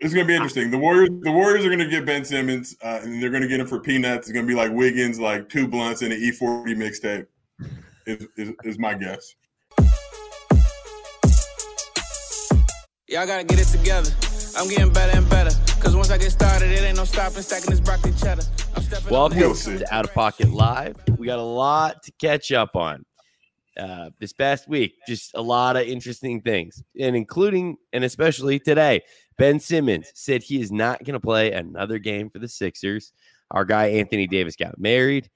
It's going to be interesting. The Warriors, the Warriors are going to get Ben Simmons, uh, and they're going to get him for peanuts. It's going to be like Wiggins, like two blunts and an E40 mixtape. Is, is, is my guess. Y'all gotta get it together. I'm getting better and better. Cause once I get started, it ain't no stopping stacking this broccoli cheddar. I'm stepping Welcome You'll to Out of Pocket Live. We got a lot to catch up on uh, this past week. Just a lot of interesting things, and including and especially today. Ben Simmons said he is not going to play another game for the Sixers. Our guy Anthony Davis got married.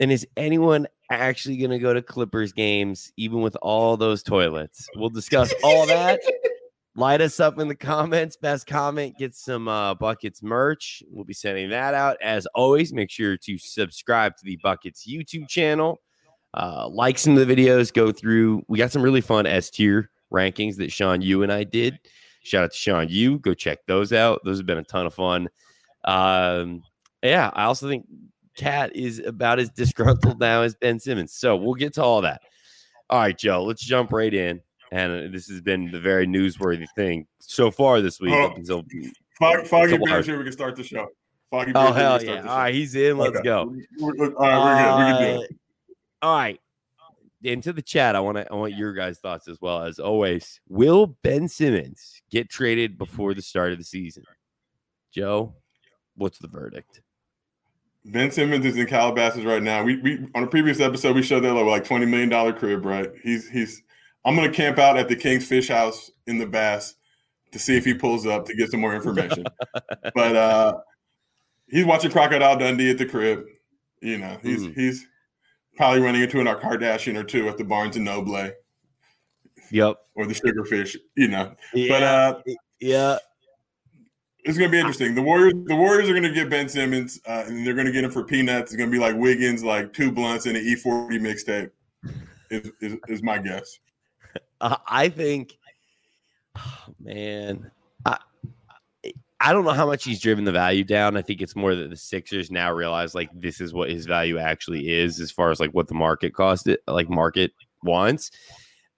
And is anyone actually going to go to Clippers games, even with all those toilets? We'll discuss all that. Light us up in the comments. Best comment gets some uh, Buckets merch. We'll be sending that out. As always, make sure to subscribe to the Buckets YouTube channel. Uh, like some of the videos, go through. We got some really fun S tier rankings that Sean, you and I did. Shout out to Sean, you go check those out. Those have been a ton of fun. Um, yeah, I also think Cat is about as disgruntled now as Ben Simmons. So we'll get to all that. All right, Joe, let's jump right in. And uh, this has been the very newsworthy thing so far this week. Oh, until, Foggy, Foggy Bears here. We can start the show. Foggy oh Bears here, we hell yeah! All right, he's in. Let's Okay. go. We're- we're- all right, we're good. We can do it. All right. Into the chat. I want to. I want your guys' thoughts as well as always. Will Ben Simmons get traded before the start of the season? Joe, what's the verdict? Ben Simmons is in Calabasas right now. We we on a previous episode we showed that like, like twenty million dollar crib, right? He's he's. I'm gonna camp out at the King's Fish House in the Bass to see if he pulls up to get some more information. but uh he's watching Crocodile Dundee at the crib. You know, he's Mm. he's probably running into an Kardashian or two at the Barnes and Noble Yep. or the Sugarfish. You know, Yeah. but uh yeah. It's gonna be interesting. The Warriors, the Warriors are gonna get Ben Simmons, uh, and they're gonna get him for peanuts. It's gonna be like Wiggins, like two blunts and an E40 mixtape. Is, is is my guess. Uh, I think, oh, man, I don't know how much he's driven the value down. I think it's more that the Sixers now realize like this is what his value actually is, as far as like what the market cost it, like market wants.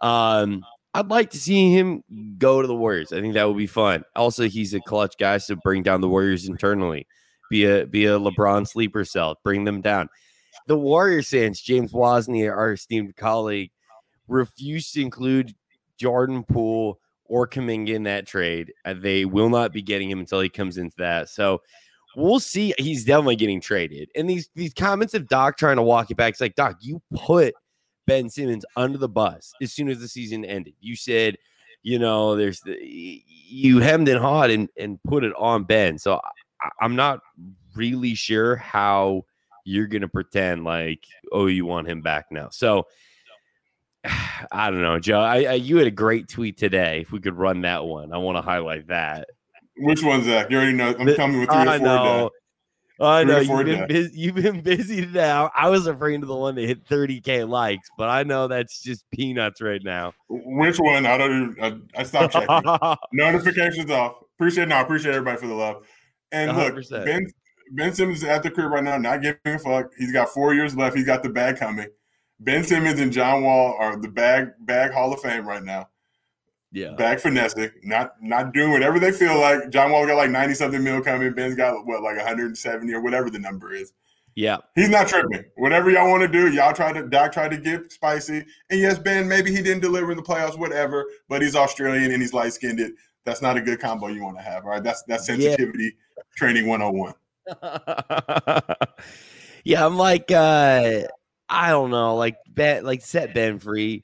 Um, I'd like to see him go to the Warriors. I think that would be fun. Also, he's a clutch guy, so bring down the Warriors internally. Be a be a LeBron sleeper cell. Bring them down. The Warriors fans, James Wozni, our esteemed colleague, refused to include Jordan Poole or Kuminga in that trade. Uh, They will not be getting him until he comes into that. So we'll see. He's definitely getting traded. And these these comments of Doc trying to walk it back, it's like Doc, you put Ben Simmons under the bus as soon as the season ended. You said, you know, there's the you hemmed and hawed and and put it on Ben. So I, I'm not really sure how you're gonna pretend like oh you want him back now. So I don't know, Joe. I, I you had a great tweet today. If we could run that one, I want to highlight that. Which one's that? You already know. I'm The- coming with three I or four. know. I know you've been busy. You've been busy today. I was afraid of the one that hit 30k likes, but I know that's just peanuts right now. Which one? I don't. Even, I, I stopped checking. Notifications off. Appreciate no. I appreciate everybody for the love. And look, 100%. Ben Ben Simmons is at the crib right now, not giving a fuck. He's got four years left. He's got the bag coming. Ben Simmons and John Wall are the bag bag Hall of Fame right now. yeah, Bag finessing, not not doing whatever they feel like. John Wall got like ninety something mil coming. Ben's got what like one hundred and seventy or whatever the number is. yeah, He's not tripping. Whatever y'all want to do, y'all try to Doc tried to get spicy. And yes, Ben, maybe he didn't deliver in the playoffs, whatever. But he's Australian and he's light skinned. That's not a good combo you want to have. All right. That's that's Yeah. sensitivity training 101. yeah. I'm like, uh, I don't know, like bet, like set Ben free.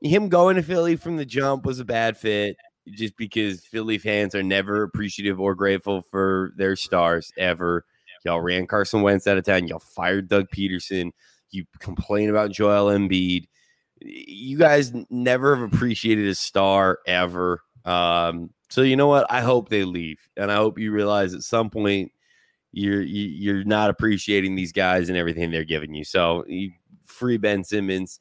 Him going to Philly from the jump was a bad fit, just because Philly fans are never appreciative or grateful for their stars ever. Y'all ran Carson Wentz out of town. Y'all fired Doug Pederson. You complain about Joel Embiid. You guys never have appreciated a star ever. Um, so you know what? I hope they leave, and I hope you realize at some point you're you, you're not appreciating these guys and everything they're giving you. So you, free Ben Simmons.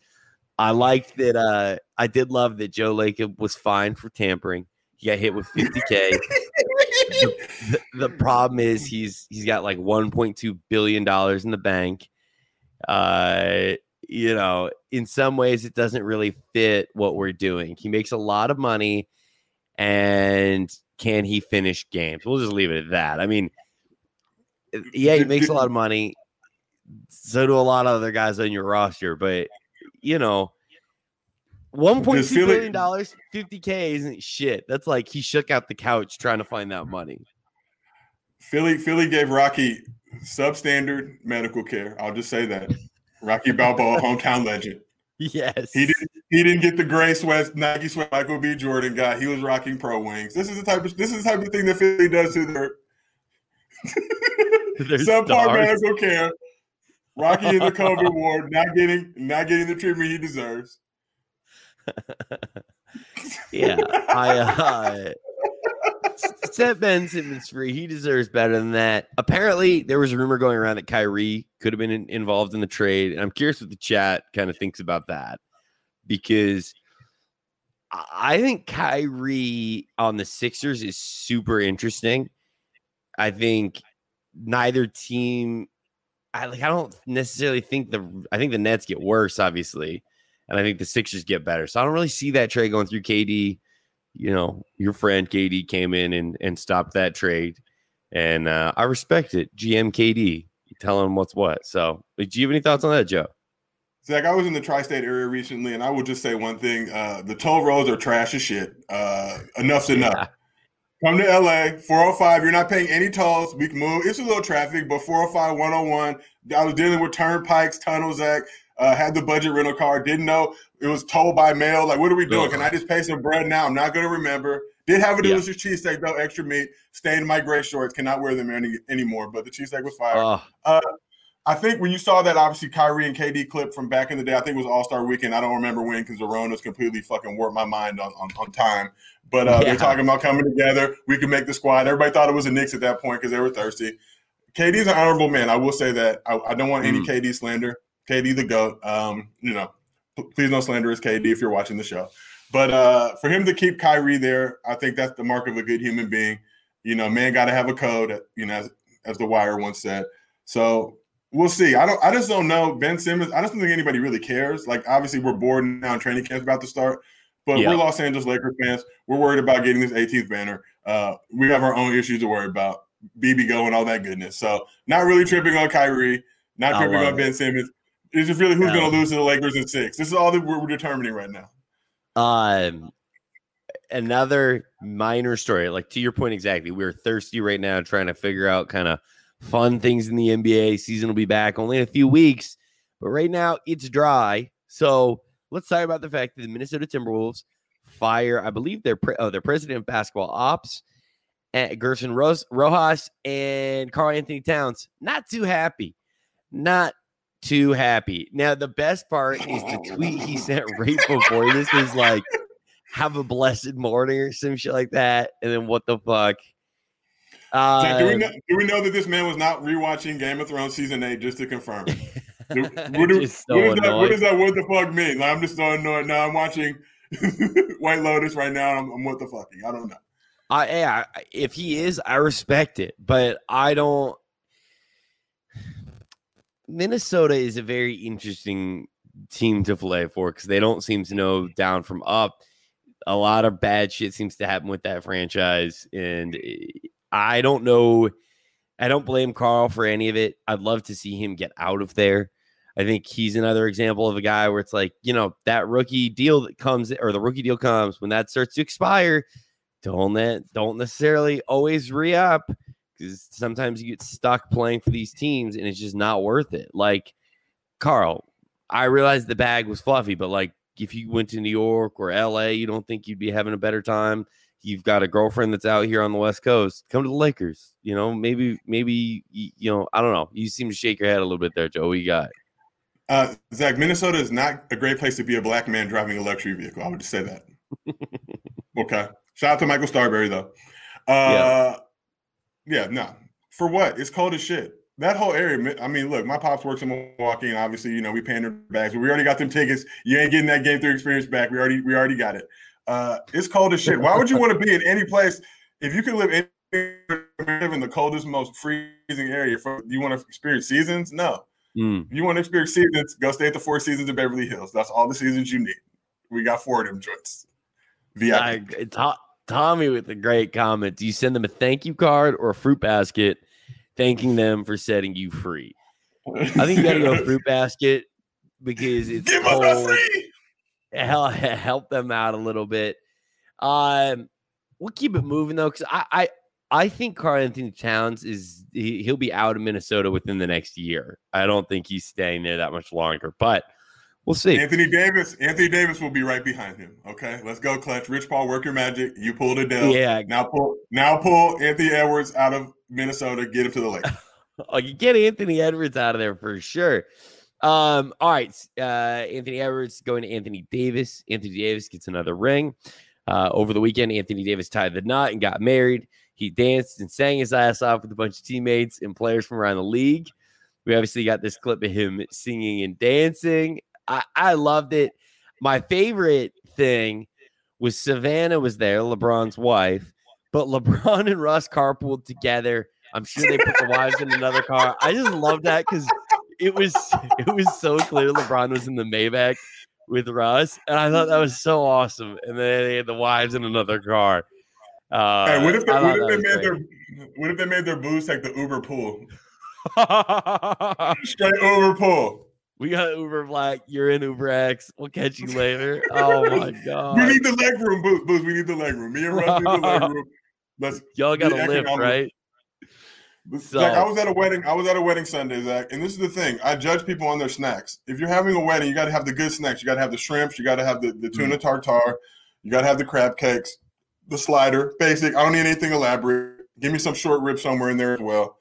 I liked that. Uh, I did love that Joe Lacob was fined for tampering. He got hit with 50k. the, the problem is he's he's got like 1.2 billion dollars in the bank. Uh, you know, in some ways, it doesn't really fit what we're doing. He makes a lot of money, and can he finish games? We'll just leave it at that. I mean, yeah, he makes a lot of money. So do a lot of other guys on your roster, but you know, one point two billion dollars, fifty k isn't shit. That's like he shook out the couch trying to find that money. Philly, Philly gave Rocky substandard medical care. I'll just say that. Rocky Balboa, hometown legend. Yes. He didn't he didn't get the gray sweat, Nike sweat Michael B. Jordan got. He was rocking pro wings. This is the type of this is the type of thing that Philly does to their subpar medical care. Rocky in the COVID ward, not getting not getting the treatment he deserves. yeah, I uh, set Ben Simmons free. He deserves better than that. Apparently, there was a rumor going around that Kyrie could have been in, involved in the trade, and I'm curious what the chat kind of thinks about that because I think Kyrie on the Sixers is super interesting. I think neither team. I like. I don't necessarily think the. I think the Nets get worse, obviously, and I think the Sixers get better. So I don't really see that trade going through KD you know, your friend KD came in and, and stopped that trade. And uh, I respect it. GM KD, tell him what's what. So, do you have any thoughts on that, Joe? Zach, I was in the tri-state area recently, and I will just say one thing: uh, the toll roads are trash as shit. Uh, enough's enough. Come to LA, 405. You're not paying any tolls. We can move. It's a little traffic, but 405, 101. I was dealing with turnpikes, tunnels, Zach. Uh, had the budget rental car. Didn't know it was told by mail. Like, what are we doing? Can I just pay some bread now? I'm not going to remember. Did have a delicious yeah. cheesesteak though, extra meat. Stained my gray shorts. Cannot wear them any, anymore. But the cheesesteak was fire. Uh, uh, I think when you saw that, obviously Kyrie and KD clip from back in the day, I think it was All Star Weekend. I don't remember when because the Rona's completely fucking warped my mind on, on, on time. But uh, yeah. they're talking about coming together. We can make the squad. Everybody thought it was a Knicks at that point because they were thirsty. KD's an honorable man. I will say that. I, I don't want any mm. KD slander. KD the goat. Um, you know, please don't slander his KD if you're watching the show. But uh, for him to keep Kyrie there, I think that's the mark of a good human being. You know, man got to have a code. You know, as, as, the Wire once said. So we'll see. I don't. I just don't know Ben Simmons. I just don't think anybody really cares. Like, obviously, we're bored now, and training camp's about to start. But yeah. we're Los Angeles Lakers fans. We're worried about getting this 18th banner. Uh, we have our own issues to worry about. BB go and all that goodness. So not really tripping on Kyrie. Not tripping on Ben Simmons. It's just really who's going to lose to the Lakers in six. This is all that we're, we're determining right now. Um, another minor story, like to your point exactly. We're thirsty right now, trying to figure out kind of fun things in the NBA. Season will be back only in a few weeks, but right now it's dry. So let's talk about the fact that the Minnesota Timberwolves fire, I believe their pre- oh, their president of basketball ops, eh, Gersson Rosas and Karl-Anthony Towns. Not too happy. Not too happy. Now, the best part is the tweet he sent right before this is like, have a blessed morning or some shit like that. And then what the fuck? Uh, do, we know, do we know that this man was not rewatching Game of Thrones season eight just to confirm? Do, what, do, so what, that, what, does that what the fuck mean? Like, I'm just so annoyed. Now I'm watching White Lotus right now. I'm, I'm what the fucking. I don't know. I yeah, if he is, I respect it, but I don't. Minnesota is a very interesting team to play for because they don't seem to know down from up. A lot of bad shit seems to happen with that franchise, and I don't know. I don't blame Karl for any of it. I'd love to see him get out of there. I think he's another example of a guy where it's like, you know, that rookie deal that comes or the rookie deal comes when that starts to expire. Don't don't necessarily always re up because sometimes you get stuck playing for these teams and it's just not worth it. Like Karl, I realized the bag was fluffy, but like if you went to New York or LA, you don't think you'd be having a better time. You've got a girlfriend that's out here on the West Coast. Come to the Lakers. You know, maybe, maybe you know, I don't know. You seem to shake your head a little bit there, Joe. What you got? Uh, Zach, Minnesota is not a great place to be a black man driving a luxury vehicle. I would just say that. okay. Shout out to Michael Starberry, though. Uh, yeah. Yeah, no. For what? It's cold as shit. That whole area. I mean, look, my pops works in Milwaukee, and obviously, you know, we their bags, but we already got them tickets. You ain't getting that game three experience back. We already, we already got it. Uh, it's cold as shit. Why would you want to be in any place if you could live in, live in the coldest, most freezing area? For you want to experience seasons? No. Mm. You want to experience seasons, go stay at the Four Seasons in Beverly Hills. That's all the seasons you need. We got four of them joints. VIP. hot Tommy with a great comment. Do you send them a thank you card or a fruit basket thanking them for setting you free? I think you got to go fruit basket because it's Give us a free. Hel- help them out a little bit. Um, we'll keep it moving though, because I, I I think Karl-Anthony Towns is he, he'll be out of Minnesota within the next year. I don't think he's staying there that much longer, but we'll see. Anthony Davis. Anthony Davis will be right behind him. Okay, let's go, clutch. Rich Paul, work your magic. You pulled Adele. Yeah, Now pull. Now pull Anthony Edwards out of Minnesota. Get him to the lake. oh, you get Anthony Edwards out of there for sure. Um, all right, uh, Anthony Edwards going to Anthony Davis. Anthony Davis gets another ring. Uh, over the weekend, Anthony Davis tied the knot and got married. He danced and sang his ass off with a bunch of teammates and players from around the league. We obviously got this clip of him singing and dancing. I, I loved it. My favorite thing was Savannah was there, LeBron's wife, but LeBron and Russ carpooled together. I'm sure they put the wives in another car. I just love that because it was it was so clear LeBron was in the Maybach with Russ, and I thought that was so awesome. And then they had the wives in another car. Uh, hey, what if they, what if they made was their what if they made their booze like the Uber pool? Straight Uber pool. we got Uber Black. You're in Uber X. We'll catch you later. Oh my god. We need the leg room. Booze. We need the leg room. Me and Russ need the leg room. Let's y'all got the to live, right? Zach, I was at a wedding. I was at a wedding Sunday, Zach, and this is the thing. I judge people on their snacks. If you're having a wedding, you got to have the good snacks. You got to have the shrimps. You got to have the, the tuna tartare. You got to have the crab cakes, the slider. Basic. I don't need anything elaborate. Give me some short ribs somewhere in there as well.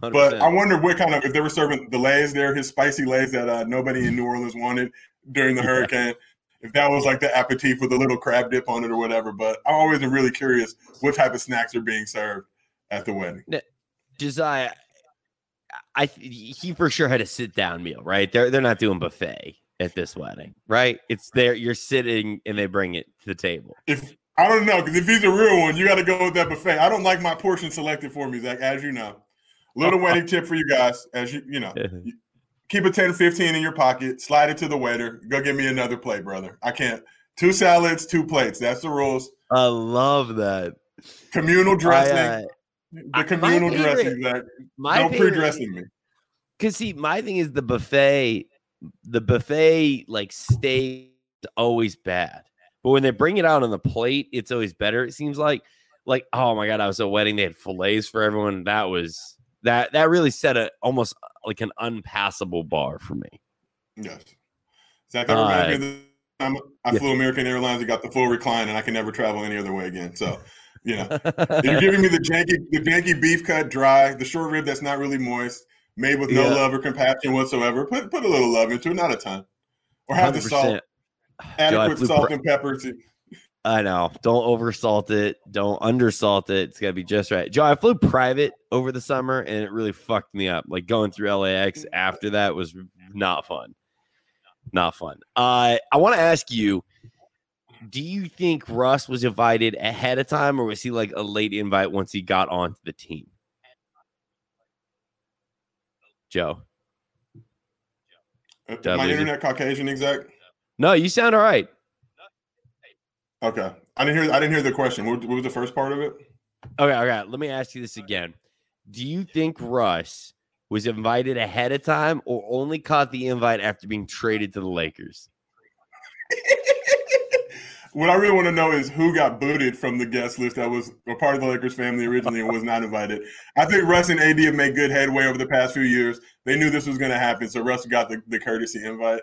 But 100%. I wonder what kind of if they were serving the lays there, his spicy lays that uh, nobody in New Orleans wanted during the Yeah. hurricane. If that was like the aperitif with a little crab dip on it or whatever. But I'm always really curious what type of snacks are being served at the wedding. Josiah, I he for sure had a sit down meal, right? They're they're not doing buffet at this wedding, right? It's there. You're sitting and they bring it to the table. If I don't know, because if he's a real one, you got to go with that buffet. I don't like my portion selected for me, Zach, as you know. Little wedding tip for you guys, as you you know, keep a 10, 15 in your pocket, slide it to the waiter, go get me another plate, brother. I can't. Two salads, two plates. That's the rules. I love that. Communal dressing. I, uh, the communal favorite- dressing, Zach. my no pre-dressing me. Cause see, my thing is the buffet, the buffet like steak is always bad. But when they bring it out on the plate, it's always better. It seems like, like, oh my god, I was at a wedding, they had fillets for everyone. That was that that really set a almost uh, like an unpassable bar for me. Yes. Zach, me Uh, of the time I yeah. flew American Airlines and got the full recline, and I can never travel any other way again. So, you know. You're giving me the janky, the janky beef cut dry, the short rib that's not really moist, made with no Yeah. love or compassion whatsoever. Put put a little love into it, not a ton, or have the salt, 100%. Joe, I adequate flew salt pr- and pepper. To, I know. Don't oversalt it. Don't undersalt it. It's got to be just right. Joe, I flew private over the summer and it really fucked me up. Like going through LAX after that was not fun. Not fun. Uh, I want to ask you do you think Russ was invited ahead of time or was he like a late invite once he got onto the team? Joe. uh, I my internet Caucasian exact. No, you sound all right. Okay, I didn't hear. I didn't hear the question. What, what was the first part of it? Okay, okay. Let me ask you this again. Do you think Russ was invited ahead of time or only caught the invite after being traded to the Lakers? what I really want to know is who got booted from the guest list that was a part of the Lakers family originally and was not invited. I think Russ and AD have made good headway over the past few years. They knew this was going to happen, so Russ got the, the courtesy invite.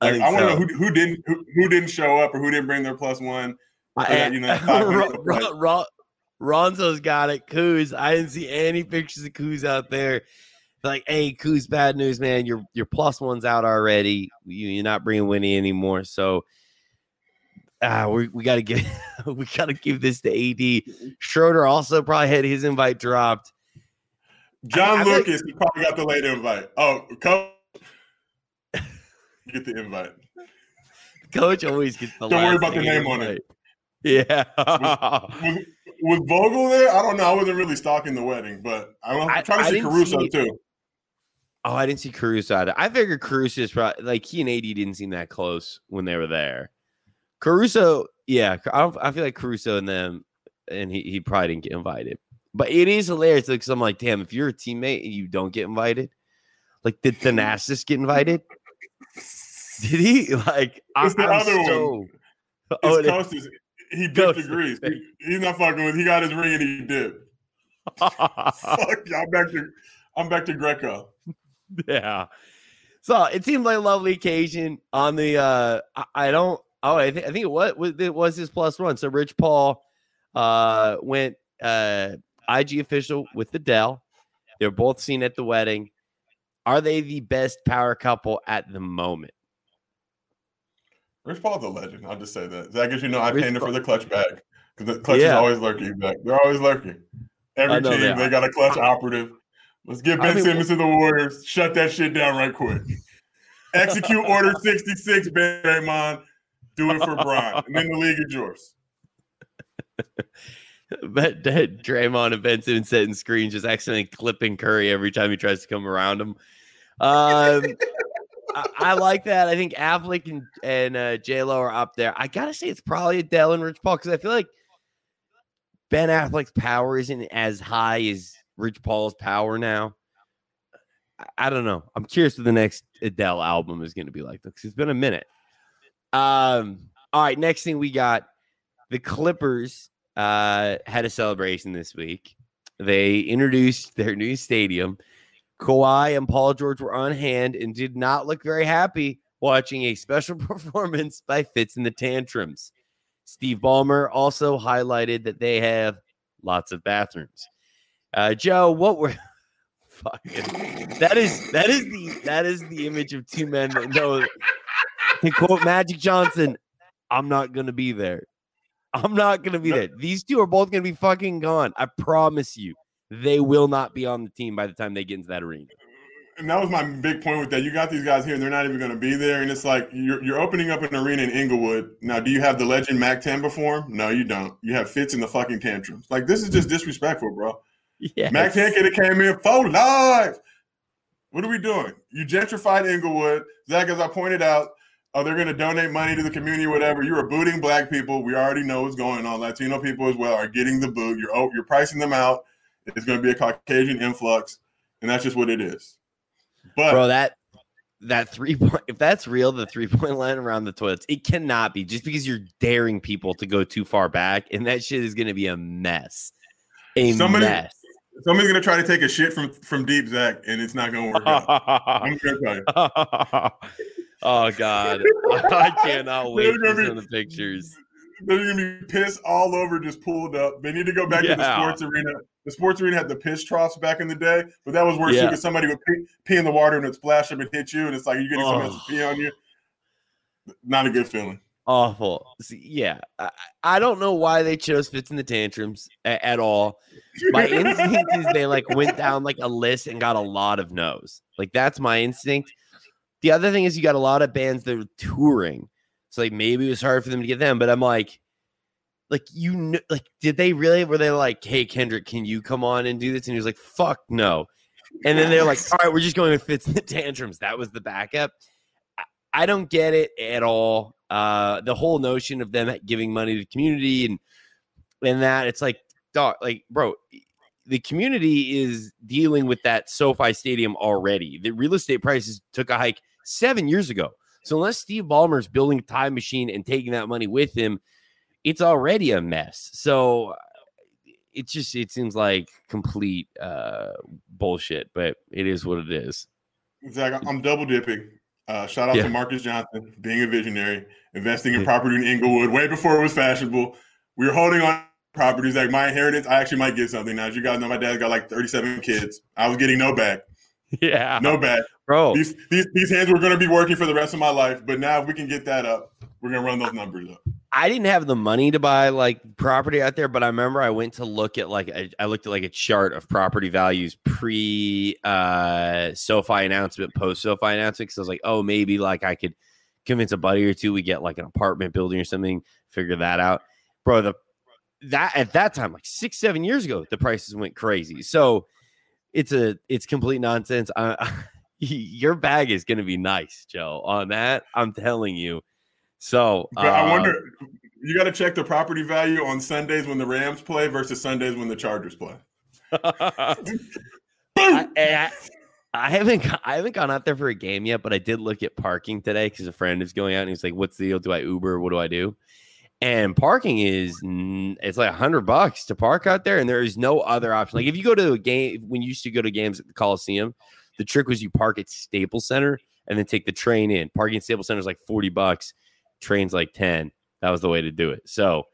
I Like, think I, want to so. know who, who didn't who, who didn't show up or who didn't bring their plus one. I- that, you know, five minutes Ron- of play. Ron- Ron- Ronzo's got it. Kuz, I didn't see any pictures of Kuz out there. Like, hey, Kuz, bad news, man. Your your plus one's out already. You, you're not bringing Winnie anymore. So, ah, we we gotta give we gotta give this to AD. Schroeder also probably had his invite dropped. John I think- Lucas he probably got the late invite. Oh, coach, you get the invite. Coach always gets the. Don't worry about the second name on it. invite. Yeah. with, was Vogel there? I don't know. I wasn't really stalking the wedding, but I'm I- trying to see Caruso see- too. Oh, I didn't see Caruso. Either. I figured Caruso is probably like he and AD didn't seem that close when they were there. Caruso, yeah, I, I feel like Caruso and them and he, he probably didn't get invited. But it is hilarious because I'm like, damn, if you're a teammate and you don't get invited, like did Thanasis get invited? Did he? Like It's the I'm other so, one. Oh, It's it- Kostas. He dipped Kostas. to Greece. He- he's not fucking with. He got his ring and he dipped. Fuck, yeah, I'm back to. I'm back to Greco. yeah. So it seemed like a lovely occasion on the uh I, I don't oh I, thi- I think it was it was his plus one. So Rich Paul uh went uh IG official with the Dell. They're both seen at the wedding. Are they the best power couple at the moment? Rich Paul's a legend. I'll just say that. Zach, as you know, I Rich painted Paul- for the clutch bag because the clutch is always lurking back. They're always lurking. Every team, they they, got a clutch operative. Let's get I Ben mean, Simmons to the Warriors. Shut that shit down right quick. Execute Order 66, Ben Draymond. Do it for Brian. And then the league is yours. But that Draymond and setting screens just accidentally clipping Curry every time he tries to come around him. Um, I, I like that. I think Affleck and and uh, J Lo are up there. I gotta say it's probably Adele and Rich Paul because I feel like Ben Affleck's power isn't as high as Rich Paul's power now. I, I don't know. I'm curious what the next Adele album is going to be like because it's been a minute. Um. All right. Next thing we got the Clippers uh, had a celebration this week. They introduced their new stadium. Kawhi and Paul George were on hand and did not look very happy watching a special performance by Fitz and the Tantrums. Steve Ballmer also highlighted that they have lots of bathrooms. Uh, Joe, what were fucking that is that is the that is the image of two men that know to quote Magic Johnson, I'm not gonna be there. I'm not gonna be there. These two are both gonna be fucking gone. I promise you. They will not be on the team by the time they get into that arena. And that was my big point with that. You got these guys here, and they're not even going to be there. And it's like you're, you're opening up an arena in Inglewood. Now, do you have the legend Mack 10 perform? No, you don't. You have Fitz in the fucking tantrums. Like, this is just disrespectful, bro. Yeah. Mack 10 could have came in full live. What are we doing? You gentrified Inglewood. Zach, as I pointed out, oh, they're going to donate money to the community, whatever. You are booting black people. We already know what's going on. Latino people as well are getting the boot. You're oh, you're pricing them out. It's going to be a Caucasian influx, and that's just what it is. But Bro, that that three point if that's real, the three point line around the toilets, it cannot be just because you're daring people to go too far back, and that shit is gonna be a mess. A Somebody- mess. somebody's going to try to take a shit from from deep, Zach, and it's not going to work out. I'm going to tell you. oh god. I cannot wait They're gonna for be- some of the pictures. They're gonna be pissed all over, just pulled up. They need to go back to the sports arena. The sports arena had the piss troughs back in the day, but that was worse Yeah. because somebody would pee, pee in the water and it splash up and hit you, and it's like you're getting someone else to pee on you. Not a good feeling. Awful. See, yeah. I, I don't know why they chose Fitz in the Tantrums a- at all. My instinct is they like went down like a list and got a lot of no's. Like that's my instinct. The other thing is you got a lot of bands that are touring. So like maybe it was hard for them to get them, but I'm like, like you kn- like did they really were they like, hey Kendrick, can you come on and do this? And he was like, fuck no. And then they're like, all right, we're just going with Fitz in the Tantrums. That was the backup. I- I don't get it at all. Uh, the whole notion of them giving money to the community and and that it's like, dog, like, bro, the community is dealing with that SoFi Stadium already. The real estate prices took a hike seven years ago. So unless Steve Ballmer's building a time machine and taking that money with him, it's already a mess. So it just it seems like complete uh bullshit, but it is what it is. Zach, I'm double dipping. Uh, shout out Yeah. to Marcus Johnson, being a visionary, investing in property in Inglewood way before it was fashionable. We were holding on properties like my inheritance. I actually might get something now. As you guys know, my dad's got like 37 kids. I was getting no back, Yeah. no back. bro. These these these hands were going to be working for the rest of my life. But now, if we can get that up, we're going to run those numbers up. I didn't have the money to buy like property out there, but I remember I went to look at like I looked at like a chart of property values pre uh SoFi announcement, post SoFi announcement. Because I was like, oh, maybe like I could convince a buddy or two we get like an apartment building or something, figure that out, bro. The that at that time, like six seven years ago, the prices went crazy. So it's a it's complete nonsense. I, your bag is gonna be nice, Joe. On that, I'm telling you. So But I uh, wonder, you got to check the property value on Sundays when the Rams play versus Sundays when the Chargers play. I, I, I haven't I haven't gone out there for a game yet, but I did look at parking today because a friend is going out and he's like, "What's the deal? Do I Uber? What do I do?" And parking is it's like a hundred bucks to park out there, and there is no other option. Like if you go to a game when you used to go to games at the Coliseum, the trick was you park at Staples Center and then take the train in. Parking at Staples Center is like forty bucks, trains like ten. That was the way to do it. So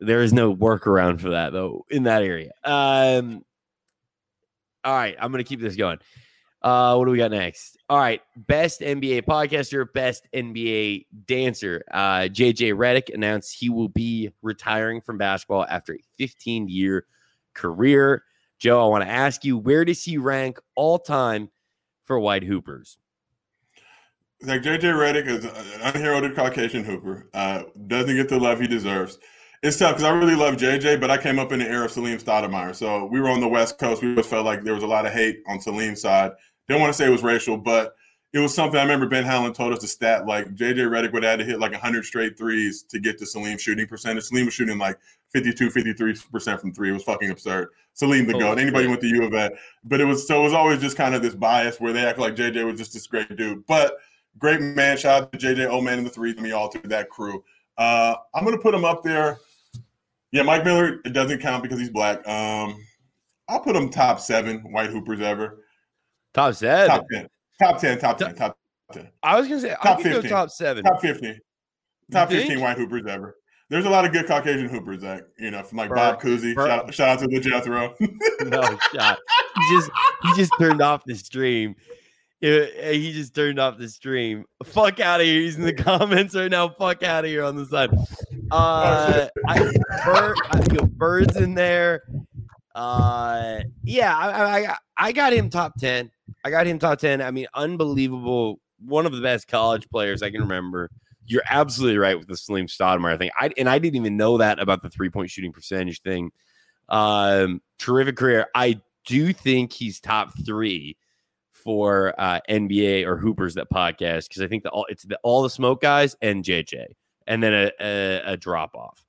there is no workaround for that though in that area. Um, all right, I'm gonna keep this going. Uh, what do we got next? All right, best NBA podcaster, best NBA dancer. Uh, JJ Redick announced he will be retiring from basketball after a 15 year career. Joe, I want to ask you, where does he rank all time for white hoopers? Like JJ Redick is an unheralded Caucasian hooper. Uh, doesn't get the love he deserves it's tough because I really love JJ, but I came up in the era of Salim Stoudemire. So we were on the West Coast. We just felt like there was a lot of hate on Salim's side. Didn't want to say it was racial, but it was something I remember Ben Howland told us a stat like JJ Redick would have to hit like 100 straight threes to get to Salim's shooting percentage. Salim was shooting like 52, 53% from three. It was fucking absurd. Salim the oh, GOAT. Anybody went to U of A. But it was so it was always just kind of this bias where they act like JJ was just this great dude. But great man. Shout out to JJ, old man in the three, me all to that crew. Uh, I'm gonna put him up there yeah, Mike Miller, it doesn't count because he's black. Um, I'll put him top seven white hoopers ever. Top seven. Top ten. Top ten. Top ten. Top ten. I was gonna say top fifteen. top seven. Top fifteen. Top fifteen white hoopers ever. There's a lot of good Caucasian hoopers that you know, from like Burr, Bob Cousy. Shout, shout, out to the Jethro. no shot. He just he just turned off the stream. It, he just turned off the stream. Fuck out of here. He's in the comments right now. Fuck out of here on the side. Uh, I, bird, I feel birds in there. Uh, yeah, I, I I got him top ten. I got him top ten. I mean, unbelievable. One of the best college players I can remember. You're absolutely right with the Salim Stoudemire thing. I and I didn't even know that about the three point shooting percentage thing. Um, terrific career. I do think he's top three for uh, NBA or Hoopers that podcast because I think the all it's the all the smoke guys and JJ and then a, a, a drop off.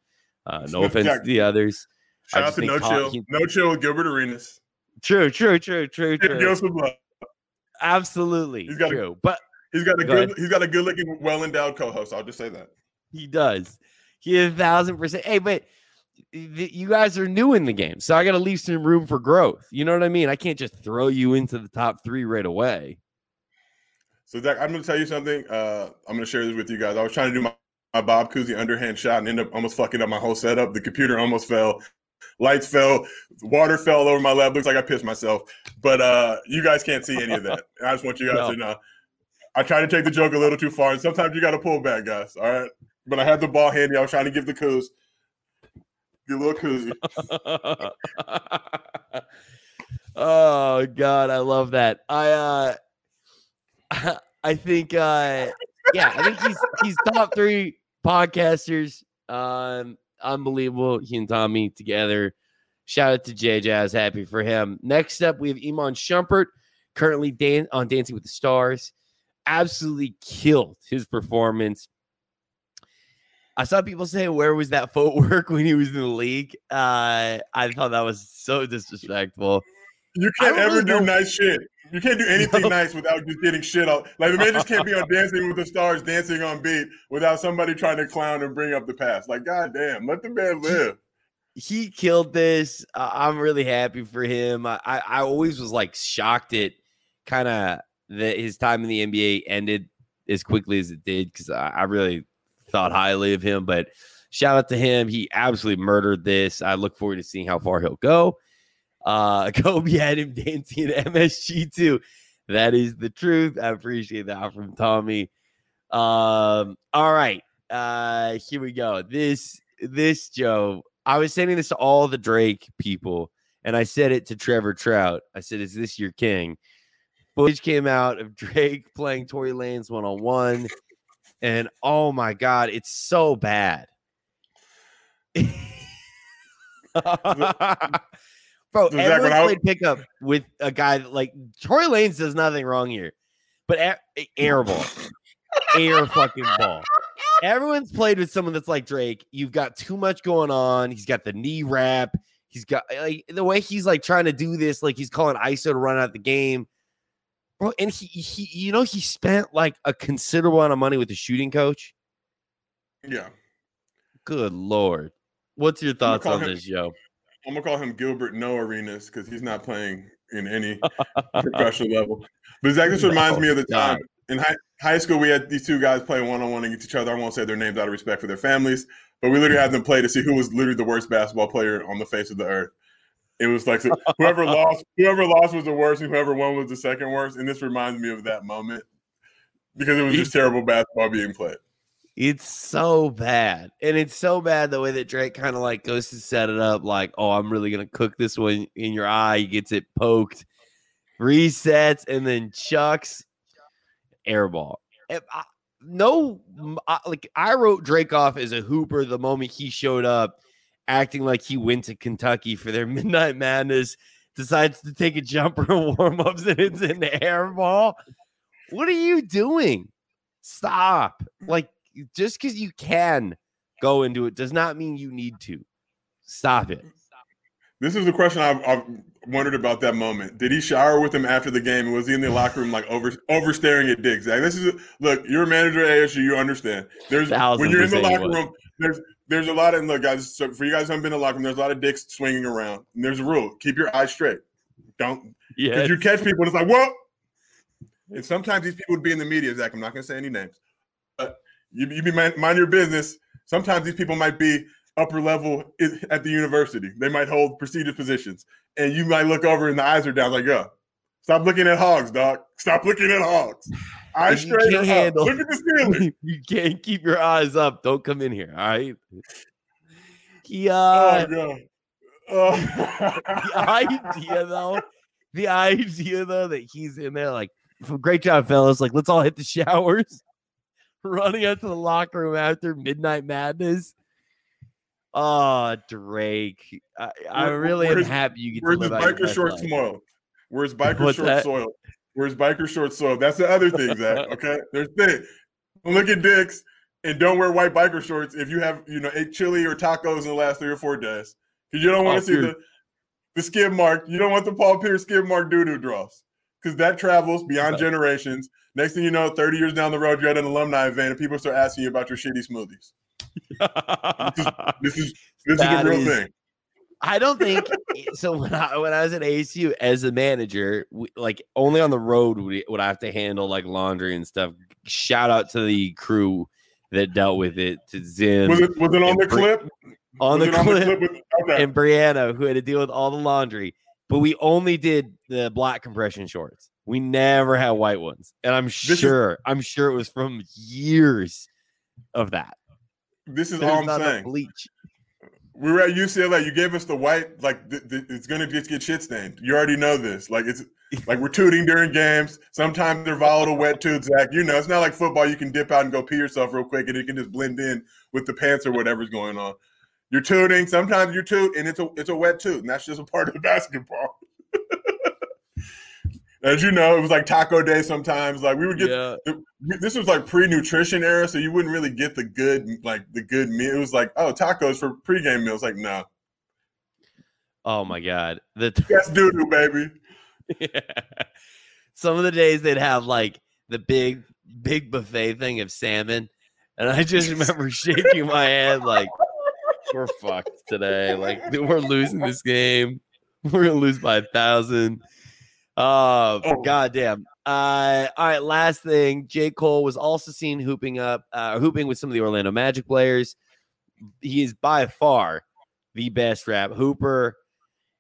Uh, no offense to the others. Shout out to No Chill. No Chill with Gilbert Arenas. True, true, true, true, true. Absolutely. He's got true. A, but he's got a go good ahead. he's got a good looking, well endowed co-host. I'll just say that. He does. He is a thousand percent. Hey, but you guys are new in the game, so I got to leave some room for growth. You know what I mean? I can't just throw you into the top three right away. So, Zach, I'm going to tell you something. Uh, I'm going to share this with you guys. I was trying to do my my Bob Cousy underhand shot and end up almost fucking up my whole setup. The computer almost fell. Lights fell, water fell over my lap. Looks like I pissed myself. But uh, you guys can't see any of that. I just want you guys no. to know. I tried to take the joke a little too far, and sometimes you got to pull back, guys. All right. But I had the ball handy. I was trying to give the coos. A little koozie. oh God, I love that. I uh I think uh yeah, I think he's he's top three podcasters. Um, unbelievable. He and Tommy together. Shout out to JJ. I was happy for him. Next up, we have Iman Shumpert, currently dan- on Dancing with the Stars. Absolutely killed his performance. I saw people say, "Where was that footwork when he was in the league?" Uh, I thought that was so disrespectful. You can't ever really do know. nice shit. You can't do anything no. nice without just getting shit up. Like the man just can't be on Dancing with the Stars, dancing on beat without somebody trying to clown and bring up the past. Like, goddamn, let the man live. He, he killed this. Uh, I'm really happy for him. I, I, I always was like shocked at kind of that his time in the NBA ended as quickly as it did because I, I really thought highly of him. But shout out to him. He absolutely murdered this. I look forward to seeing how far he'll go. Uh, Kobe had him dancing at MSG too. That is the truth. I appreciate that from Tommy. Um, all right. Uh, here we go. This this Joe. I was sending this to all the Drake people, and I said it to Trevor Trout. I said, "Is this your king?" Footage came out of Drake playing Tory Lanez one on one, and oh my god, it's so bad. Bro, so everyone Zach, played pickup with a guy that, like Tory Lanez does nothing wrong here, but air, air ball, air fucking ball. everyone's played with someone that's like Drake. You've got too much going on. He's got the knee wrap. He's got like the way he's like trying to do this, like he's calling ISO to run out the game. Bro, and he, he you know, he spent like a considerable amount of money with the shooting coach. Yeah. Good lord. What's your thoughts on him, this, Joe? I'm gonna call him Gilbert No Arenas because he's not playing in any professional level. But Zach, this reminds No, me of the time in high, high school we had these two guys play one on one against each other. I won't say their names out of respect for their families, but we literally had them play to see who was literally the worst basketball player on the face of the earth. It was like so whoever lost, whoever lost was the worst, and whoever won was the second worst. And this reminds me of that moment because it was just terrible basketball being played. It's so bad. And it's so bad the way that Drake kind of like goes to set it up like, oh, I'm really going to cook this one in your eye. He gets it poked, resets, and then chucks airball. Eh, I- no, like I wrote Drake off as a hooper the moment he showed up, acting like he went to Kentucky for their Midnight Madness, decides to take a jumper and warm ups, and it's an airball. What are you doing? Stop. Like, just because you can go into it does not mean you need to. Stop it. This is the question I've, I've wondered about that moment. Did he shower with him after the game? Was he in the locker room like over over staring at Dick? Zach, this is look. You're a manager at ASU. You understand. There's when you're in the locker room. There's there's a lot of look, guys. So for you guys who haven't been in the locker room, there's a lot of dicks swinging around. And there's a rule: keep your eyes straight. Don't Yeah. because you catch people. and It's like whoa. And sometimes these people would be in the media, Zach. I'm not going to say any names, you, you be mind, mind your business. Sometimes these people might be upper level at the university. They might hold prestigious positions, and you might look over and the eyes are down. Like, yo, stop looking at hogs, doc. Stop looking at hogs. I straight. can't up. handle- Look at the ceiling. you can't keep your eyes up. Don't come in here. All right. Yeah. Oh uh, the Oh. idea though, the idea though that he's in there like, great job, fellas. Like, let's all hit the showers. Running out to the locker room after midnight madness. Oh, Drake. I, I really am happy you get to Where's his live your biker shorts life. soiled? Where's biker What's shorts that? soiled? Where's biker shorts soiled? That's the other thing, Zach. Okay, there's thing. Look at dicks and don't wear white biker shorts if you have you know ate chili or tacos in the last three or four days because you don't want Oh, to see the the skid mark. You don't want the Paul Pierce skid mark doo doo draws because that travels beyond Right. generations. Next thing you know, 30 years down the road, you're at an alumni event and people start asking you about your shitty smoothies. This is this is the real is- thing. I don't think so. When I when I was at ASU as a manager, we, like only on the road would, would I have to handle like laundry and stuff. Shout out to the crew that dealt with it to Zim Was it was it on the Bri- clip? on the on clip, the clip with, okay. and Brianna who had to deal with all the laundry. But we only did the black compression shorts. We never had white ones, and I'm is- sure I'm sure it was from years of that. This is There's all I'm saying. bleach. We were at UCLA. You gave us the white, like th- th- it's gonna just get shit stained. You already know this. Like it's like we're tooting during games. Sometimes they're volatile wet toots, Zach. You know, it's not like football. You can dip out and go pee yourself real quick, and it can just blend in with the pants or whatever's going on. You're tooting. Sometimes you toot, and it's a it's a wet toot, and that's just a part of basketball. As you know, it was like taco day. Sometimes, like we would get Yeah, the- this was like pre-nutrition era, so you wouldn't really get the good like the good meal. It was like, oh, tacos for pregame meals. Like, no, Oh my god. The that's doo doo, baby. Some of the days they'd have like the big, big buffet thing of salmon. And I just remember shaking my head like, we're fucked today. Like, we're losing this game. We're going to lose by a thousand. Uh, Oh. goddamn. Uh, all right. Last thing J. Cole was also seen hooping up, uh, hooping with some of the Orlando Magic players. He is by far the best rap hooper.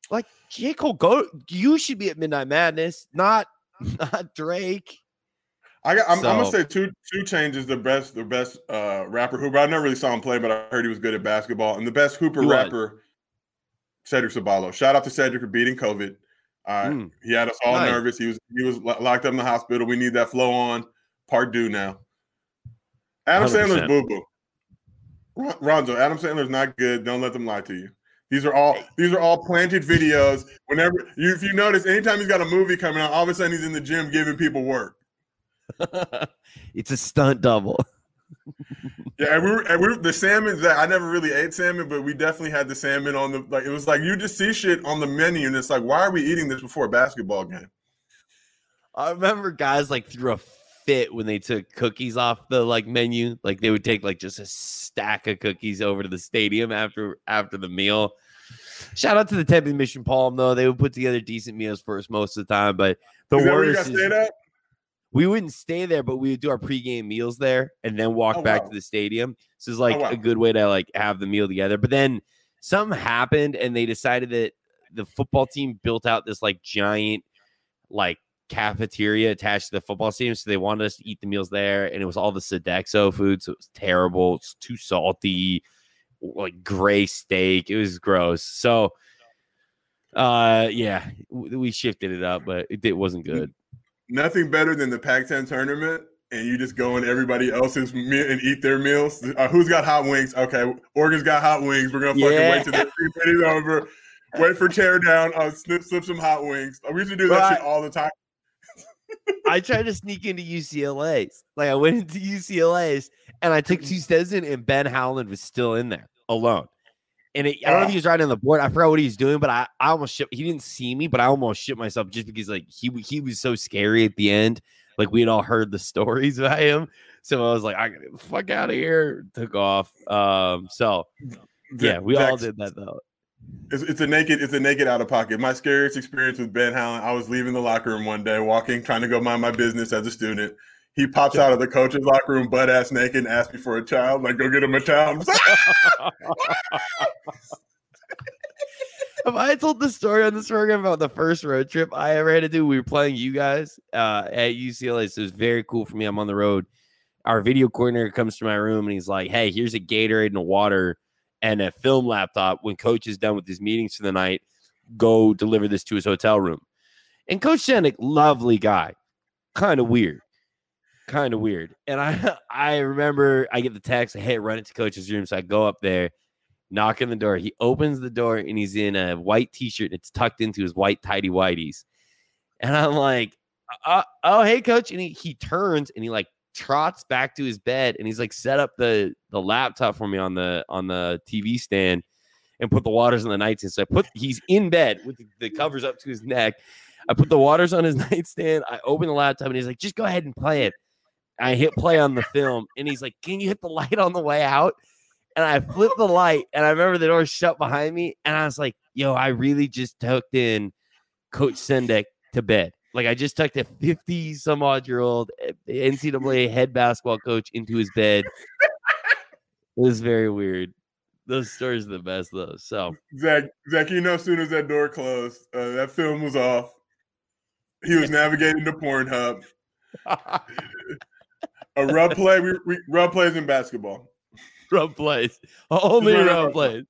Like, J. Cole, go. You should be at Midnight Madness, not not Drake. I got. I'm, I'm gonna say two two changes. The best the best uh, rapper hooper. I never really saw him play, but I heard he was good at basketball. And the best hooper He was. rapper, Cedric Ceballos. Shout out to Cedric for beating COVID. Uh, Mm. He had us all Nice. nervous. He was he was locked up in the hospital. We need that flow on part due now. Adam 100%. Sandler's boo boo. Ronzo, Adam Sandler's not good. Don't let them lie to you. These are all these are all planted videos. Whenever you if you notice, anytime he's got a movie coming out, all of a sudden he's in the gym giving people work. it's a stunt double. Yeah, and we were, and we were, the salmon that I never really ate salmon, but we definitely had the salmon on the like. It was like you just see shit on the menu, and it's like, why are we eating this before a basketball game? I remember guys like threw a fit when they took cookies off the like menu. Like they would take like just a stack of cookies over to the stadium after after the meal. Shout out to the Tempe Mission Palm though; they would put together decent meals for us most of the time. But the Is that where you worst got is? We wouldn't stay there, but we would do our pregame meals there and then walk Oh, back wow. to the stadium. So it's like wow. a good way to like have the meal together. But then something happened and they decided that the football team built out this like giant like cafeteria attached to the football stadium. So they wanted us to eat the meals there. And it was all the Sodexo food. So it was terrible. It's too salty, like gray steak. It was gross. So uh yeah, we shifted it up, but it, it wasn't good. Nothing better than the Pac-10 tournament, and you just go in everybody else's meal and eat their meals. Uh, who's got hot wings? Okay, Oregon's got hot wings. We're gonna fucking Yeah. wait till the is over. Wait for tear down. I'll slip, slip some hot wings. We used to do that shit all the time. I tried to sneak into UCLA's. Like I went into UCLA's and I took two steps in, and Ben Howland was still in there alone. And it, I don't know if he was riding on the board. I forgot what he was doing, but I, I almost shit. He didn't see me, but I almost shit myself just because like he he was so scary at the end. Like we had all heard the stories about him, so I was like, I gotta get the fuck out of here. Took off. Um. So yeah, we all did that though. It's, it's a naked, it's a naked out of pocket. My scariest experience with Ben Howland. I was leaving the locker room one day, walking, trying to go mind my business as a student. He pops out of the coach's locker room, butt ass naked, and asks me for a child. Like, go get him a child. Have I told the story on this program about the first road trip I ever had to do? We were playing you guys uh, at UCLA, so it was very cool for me. I'm on the road. Our video coordinator comes to my room and he's like, "Hey, here's a Gatorade and a water and a film laptop. When coach is done with his meetings for the night, go deliver this to his hotel room." And Coach Sendek, lovely guy, kind of weird, kind of weird. And I I remember I get the text, "Hey, run it to coach's room." So I go up there knock on the door. He opens the door and he's in a white t-shirt. And it's tucked into his white tidy whities. And I'm like, uh, oh, hey, coach. And he, he turns and he like trots back to his bed and he's like set up the the laptop for me on the on the TV stand and put the waters on the nightstand. So I put he's in bed with the covers up to his neck. I put the waters on his nightstand. I open the laptop and he's like, just go ahead and play it. I hit play on the film and he's like, Can you hit the light on the way out? And I flipped the light and I remember the door shut behind me. And I was like, Yo, I really just tucked in Coach Sendek to bed. Like I just tucked a 50 some odd year old NCAA head basketball coach into his bed. It was very weird. Those stories are the best though. So Zach, Zach, you know, as soon as that door closed, uh, that film was off. He was navigating to Pornhub. A rub play, we, we rub plays in basketball. rub plays. Only rub rub plays.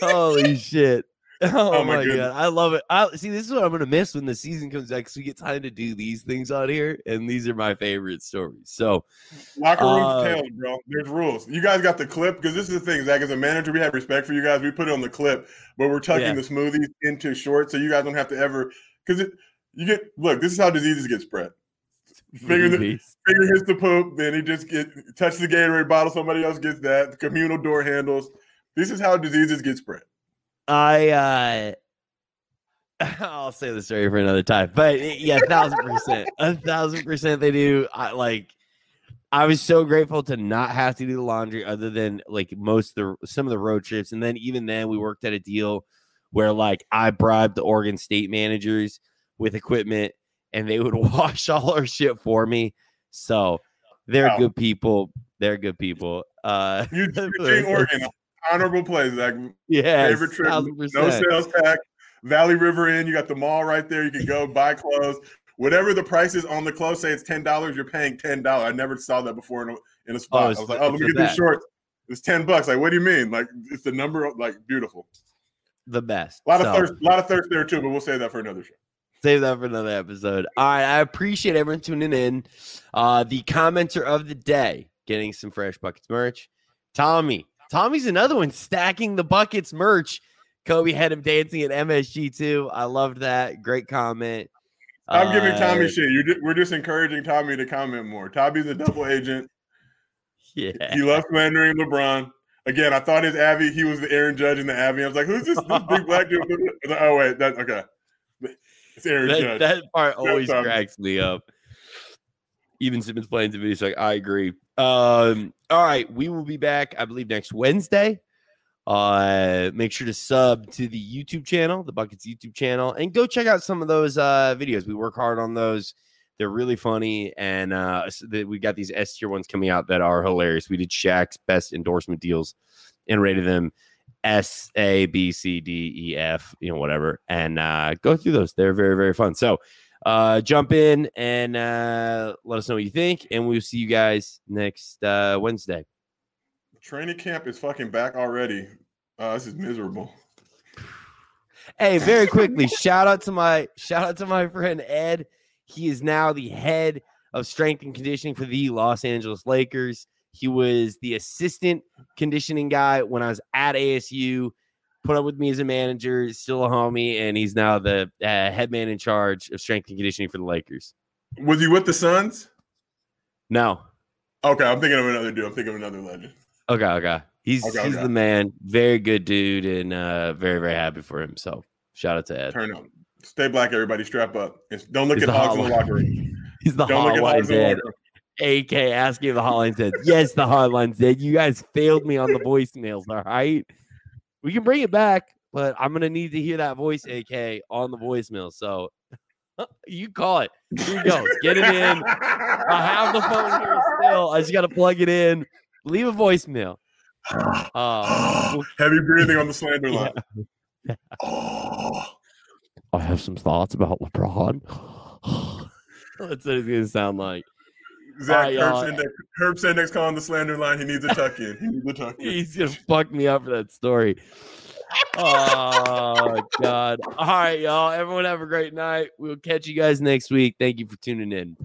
Holy shit. Oh, Oh, my my, god, I love it. I see. This is what I'm gonna miss when the season comes back, because we get time to do these things on here, and these are my favorite stories. So, Locker room's Uh, tailored, bro. There's rules. You guys got the clip because this is the thing, Zach. As a manager, we have respect for you guys. We put it on the clip, but we're tucking Yeah. the smoothies into shorts so you guys don't have to ever because you get look. This is how diseases get spread. Finger, the, finger hits the poop, then he just get touch the Gatorade bottle. Somebody else gets that. The communal door handles. This is how diseases get spread. I uh I'll say the story for another time. But yeah, a thousand percent. A thousand percent they do. I like I was so grateful to not have to do the laundry other than like most of the some of the road trips. And then even then we worked at a deal where like I bribed the Oregon State managers with equipment and they would wash all our shit for me. So they're Wow. good people. They're good people. Uh You, Eugene, Oregon, honorable place, Zach. yes, favorite trip. thousand No sales tax. Valley River Inn. You got the mall right there. You can go buy clothes. Whatever the price is on the clothes, say it's ten dollars. You're paying ten dollars. I never saw that before in a, in a spot. it's I was like, oh, let me get these shorts. It's ten bucks. Like, what do you mean? Like, it's the number. Of, like, beautiful. The best. A lot of So- thirst. A lot of thirst there too. But we'll save that for another show. Save that for another episode. All right. I appreciate everyone tuning in. Uh, the commenter of the day getting some fresh buckets merch. Tommy. Tommy's another one stacking the buckets merch. Kobe had him dancing at MSG too. I loved that. Great comment. I'm giving Tommy Uh, shit. You, we're just encouraging Tommy to comment more. Tommy's a double agent. Yeah. He loves slandering LeBron. Again, I thought his Abby, he was the Aaron Judge in the Abby. I was like, who's this, this big black dude? Like, oh, wait, that okay. It's Aaron That, Judge. that part always time. cracks me up. Even Simmons playing to me, he's like, I agree. Um, all right, we will be back, I believe, next Wednesday. Uh, make sure to sub to the YouTube channel, the Buckets YouTube channel, and go check out some of those uh videos. We work hard on those. They're really funny, and uh, we got these S tier ones coming out that are hilarious. We did Shaq's best endorsement deals and rated them S A B C D E F, you know, whatever, and uh, go through those. They're very very fun. So uh, jump in and uh, let us know what you think, and we'll see you guys next uh, Wednesday. Training camp is fucking back already. Uh, this is miserable. Hey, very quickly, shout out to my shout out to my friend Ed. He is now the head of strength and conditioning for the Los Angeles Lakers. He was the assistant conditioning guy when I was at ASU. Put up with me as a manager, still a homie, and he's now the uh, head man in charge of strength and conditioning for the Lakers. Was he with the Suns? No, Okay, I'm thinking of another dude. I'm thinking of another legend. okay, okay. He's Okay, he's okay. the man. Very good dude, and uh, very very happy for him. So shout out to Ed. Turn up. Stay black, everybody. Strap up. Don't look He's at the hogs in the locker room. He's the Don't look at hogs in the locker room. AK asking if the hotline said, yes, the hotline said, you guys failed me on the voicemails. All right. We can bring it back, but I'm going to need to hear that voice, AK, on the voicemail. So you call it. Here you go. Get it in. I have the phone here still. I just got to plug it in. Leave a voicemail. Uh, Heavy breathing on the slander yeah. line. Oh. I have some thoughts about LeBron. That's what it's going to sound like. Zach y'all. Herb Sendex, Herb Sendex calling the slander line. He needs a tuck in. He needs a tuck in. He's gonna fuck me up for that story. Oh God! All right, y'all. Everyone have a great night. We'll catch you guys next week. Thank you for tuning in.